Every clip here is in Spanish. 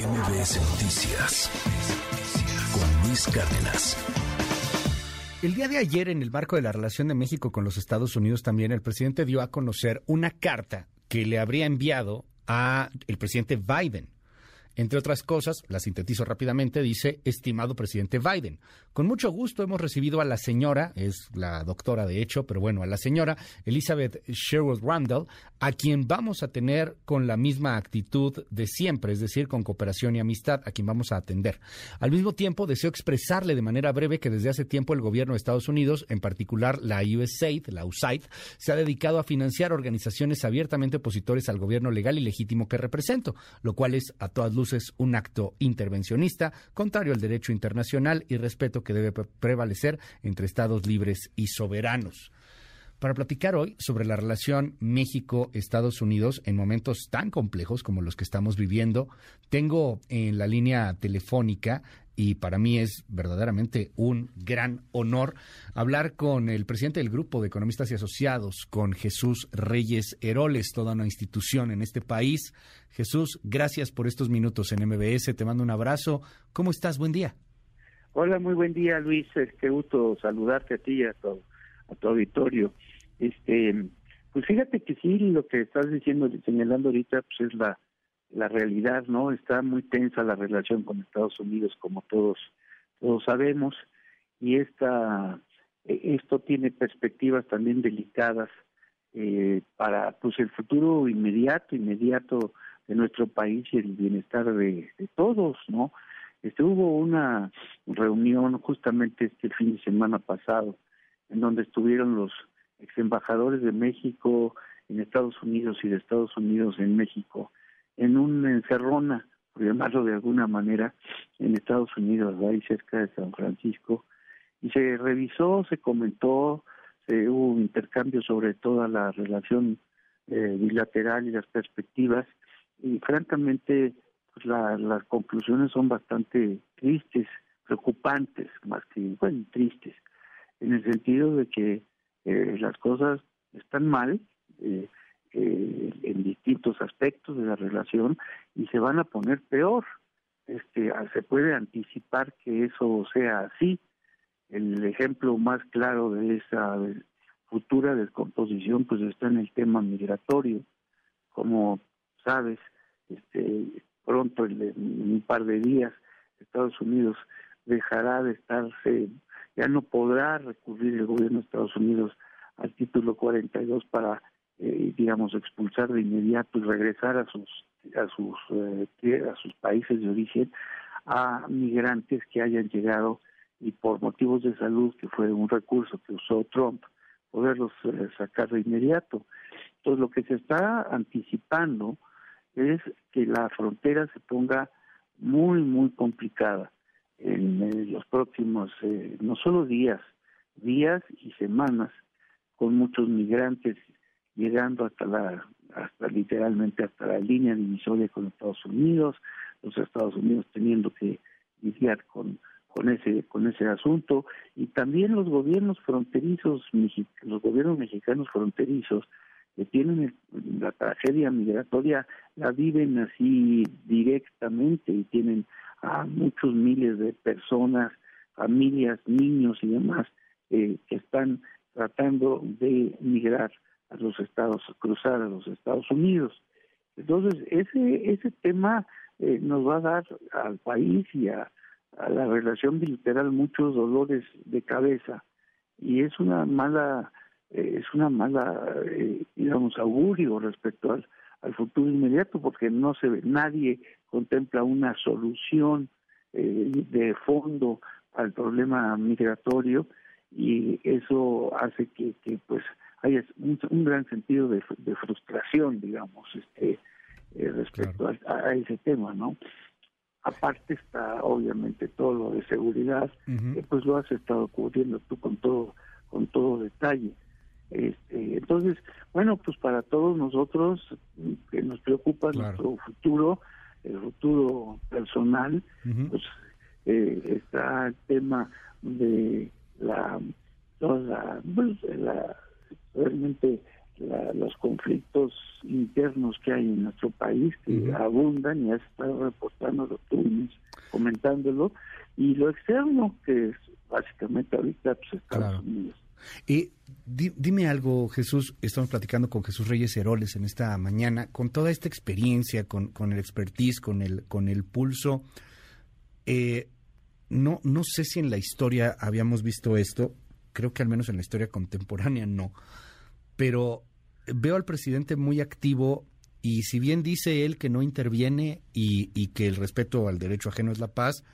MBS Noticias con Luis Cárdenas. El día de ayer, en el marco de la relación de México con los Estados Unidos, también el presidente dio a conocer una carta que le habría enviado a el presidente Biden entre otras cosas, la sintetizo rápidamente, dice, estimado presidente Biden, con mucho gusto hemos recibido a la señora, es la doctora de hecho, pero bueno, a la señora Elizabeth Sherwood Randall, a quien vamos a tener con la misma actitud de siempre, es decir, con cooperación y amistad, a quien vamos a atender. Al mismo tiempo, deseo expresarle de manera breve que desde hace tiempo el gobierno de Estados Unidos, en particular la USAID, la USAID, se ha dedicado a financiar organizaciones abiertamente opositores al gobierno legal y legítimo que represento, lo cual es a todas es un acto intervencionista, contrario al derecho internacional y respeto que debe prevalecer entre Estados libres y soberanos. Para platicar hoy sobre la relación México-Estados Unidos en momentos tan complejos como los que estamos viviendo, tengo en la línea telefónica y para mí es verdaderamente un gran honor hablar con el presidente del Grupo de Economistas y Asociados, con Jesús Reyes Heroles, toda una institución en este país. Jesús, gracias por estos minutos en MBS, te mando un abrazo. ¿Cómo estás? Buen día. Hola, muy buen día, Luis. Qué gusto saludarte a ti y a tu, a tu auditorio. Este, pues fíjate que sí, lo que estás diciendo, señalando ahorita, pues es la la realidad, ¿no? Está muy tensa la relación con Estados Unidos, como todos todos sabemos, y esta e, esto tiene perspectivas también delicadas eh, para pues el futuro inmediato, inmediato de nuestro país y el bienestar de, todos, ¿no? Este, hubo una reunión justamente este fin de semana pasado en donde estuvieron los ex embajadores de México en Estados Unidos y de Estados Unidos en México en una encerrona, por llamarlo de alguna manera, en Estados Unidos, ahí cerca de San Francisco, y se revisó, se comentó, se hubo un intercambio sobre toda la relación eh, bilateral y las perspectivas, y francamente pues las conclusiones son bastante tristes, preocupantes, más que, bueno, tristes, en el sentido de que eh, las cosas están mal, eh, eh, en distintos aspectos de la relación y se van a poner peor. Este, se puede anticipar que eso sea así. El ejemplo más claro de esa futura descomposición pues está en el tema migratorio. Como sabes, este, pronto en, un par de días Estados Unidos dejará de estarse, ya no podrá recurrir el gobierno de Estados Unidos al título 42 para eh, digamos, expulsar de inmediato y regresar a sus a sus eh, a sus países de origen a migrantes que hayan llegado y por motivos de salud, que fue un recurso que usó Trump, poderlos eh, sacar de inmediato. Entonces, lo que se está anticipando es que la frontera se ponga muy, muy complicada en los próximos, no solo días, días y semanas, con muchos migrantes llegando hasta la hasta literalmente hasta la línea divisoria con Estados Unidos, los Estados Unidos teniendo que lidiar con con ese con ese asunto y también los gobiernos fronterizos los gobiernos mexicanos fronterizos que tienen la tragedia migratoria la viven así directamente y tienen a muchos miles de personas familias niños y demás eh, que están tratando de migrar a los estados, cruzar a los Estados Unidos. Entonces, ese, ese tema eh, nos va a dar al país y a, la relación bilateral muchos dolores de cabeza y es una mala, eh, es una mala, eh, digamos, augurio respecto al, al futuro inmediato porque no se ve, nadie contempla una solución de fondo al problema migratorio y eso hace que, que pues hay un, gran sentido de, frustración, digamos, este, eh, respecto a, ese tema, ¿no? Aparte está, obviamente, todo lo de seguridad, que pues lo has estado cubriendo tú con todo, con todo detalle. Este, entonces, bueno, pues para todos nosotros que nos preocupa nuestro futuro, el futuro personal, pues eh, está el tema de la, toda la, pues, la realmente los conflictos internos que hay en nuestro país, que abundan, y has estado reportando tú, comentándolo, y lo externo, que es básicamente ahorita pues, Estados Unidos. Y dime algo, Jesús, estamos platicando con Jesús Reyes Heroles en esta mañana, con toda esta experiencia, con, con el expertise, con el, con el pulso. Eh, no, no sé si en la historia habíamos visto esto, creo que al menos en la historia contemporánea no, pero veo al presidente muy activo y si bien dice él que no interviene y, y que el respeto al derecho ajeno es la paz,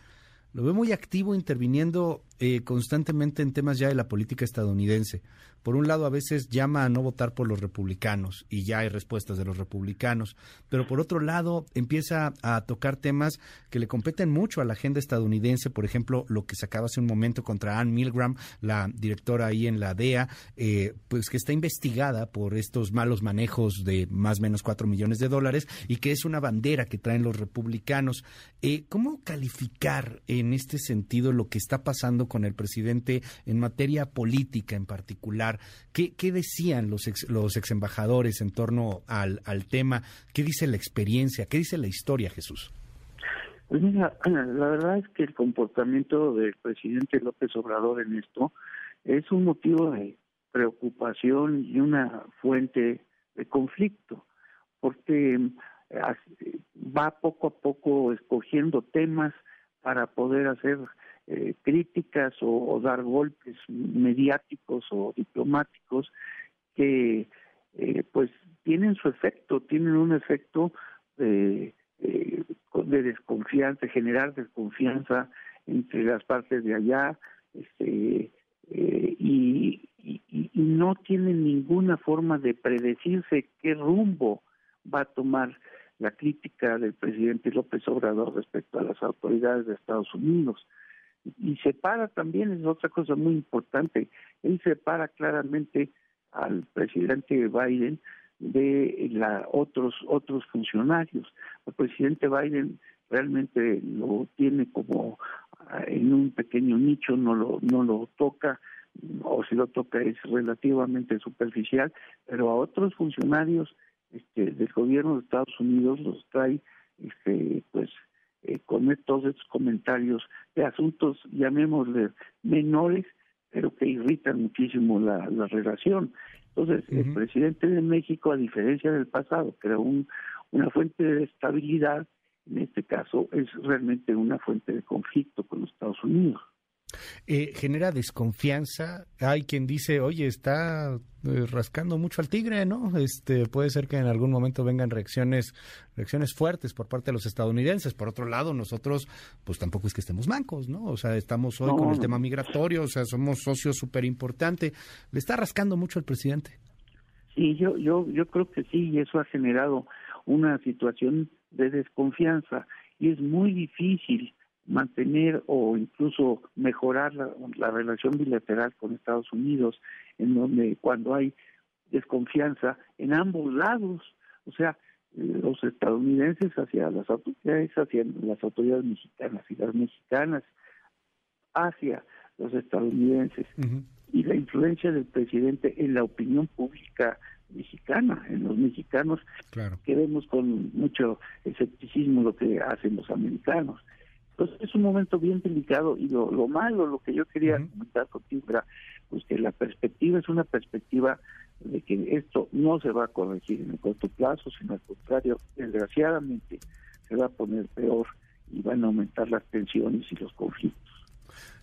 lo veo muy activo interviniendo eh, constantemente en temas ya de la política estadounidense. Por un lado, a veces llama a no votar por los republicanos y ya hay respuestas de los republicanos, pero por otro lado empieza a tocar temas que le competen mucho a la agenda estadounidense, por ejemplo, lo que se acaba hace un momento contra Ann Milgram, la directora ahí en la DEA, eh, pues que está investigada por estos malos manejos de más o menos cuatro millones de dólares y que es una bandera que traen los republicanos. Eh, ¿Cómo calificar en este sentido lo que está pasando con el presidente en materia política en particular. ¿Qué, decían los ex, los ex embajadores en torno al, al tema? ¿Qué dice la experiencia? ¿Qué dice la historia, Jesús? Pues mira, la verdad es que el comportamiento del presidente López Obrador en esto es un motivo de preocupación y una fuente de conflicto, porque eh, va poco a poco escogiendo temas para poder hacer eh, críticas o, dar golpes mediáticos o diplomáticos que eh, pues tienen su efecto, tienen un efecto de, eh, de desconfianza, de generar desconfianza entre las partes de allá, este, y, y, no tienen ninguna forma de predecirse qué rumbo va a tomar la crítica del presidente López Obrador respecto a las autoridades de Estados Unidos y separa también, es otra cosa muy importante, él separa claramente al presidente Biden de la otros otros funcionarios. El presidente Biden realmente lo tiene como ah, en un pequeño nicho, no lo no lo toca o si lo toca es relativamente superficial, pero a otros funcionarios este, del gobierno de Estados Unidos los trae este, pues eh, con todos estos comentarios de asuntos, llamémosle menores, pero que irritan muchísimo la, relación. Entonces, el presidente de México, a diferencia del pasado, que era un, una fuente de estabilidad, en este caso es realmente una fuente de conflicto con los Estados Unidos. Eh, genera desconfianza. Hay quien dice, oye, está eh, rascando mucho al tigre, ¿no? Este, puede ser que en algún momento vengan reacciones, reacciones fuertes por parte de los estadounidenses. Por otro lado, nosotros, pues tampoco es que estemos mancos, ¿no? O sea, estamos hoy con el tema migratorio, o sea, somos socios súper importante. ¿Le está rascando mucho al presidente? Sí, yo, yo, yo creo que sí, y eso ha generado una situación de desconfianza y es muy difícil mantener o incluso mejorar la, relación bilateral con Estados Unidos, en donde cuando hay desconfianza en ambos lados, o sea, los estadounidenses hacia las autoridades, hacia las autoridades mexicanas y las mexicanas hacia los estadounidenses y la influencia del presidente en la opinión pública mexicana, en los mexicanos, que vemos con mucho escepticismo lo que hacen los americanos. Entonces es un momento bien delicado y lo, malo, lo que yo quería comentar contigo era pues que la perspectiva es una perspectiva de que esto no se va a corregir en el corto plazo, sino al contrario, desgraciadamente se va a poner peor y van a aumentar las tensiones y los conflictos.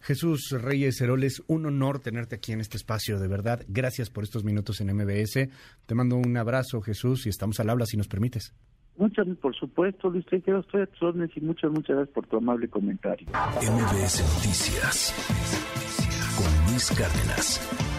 Jesús Reyes Heroles, un honor tenerte aquí en este espacio, de verdad. Gracias por estos minutos en MBS. Te mando un abrazo, Jesús, y estamos al habla si nos permites. Muchas, por supuesto, Luis, te estoy a tus órdenes y muchas, muchas gracias por tu amable comentario. MBS Noticias con Luis Cárdenas.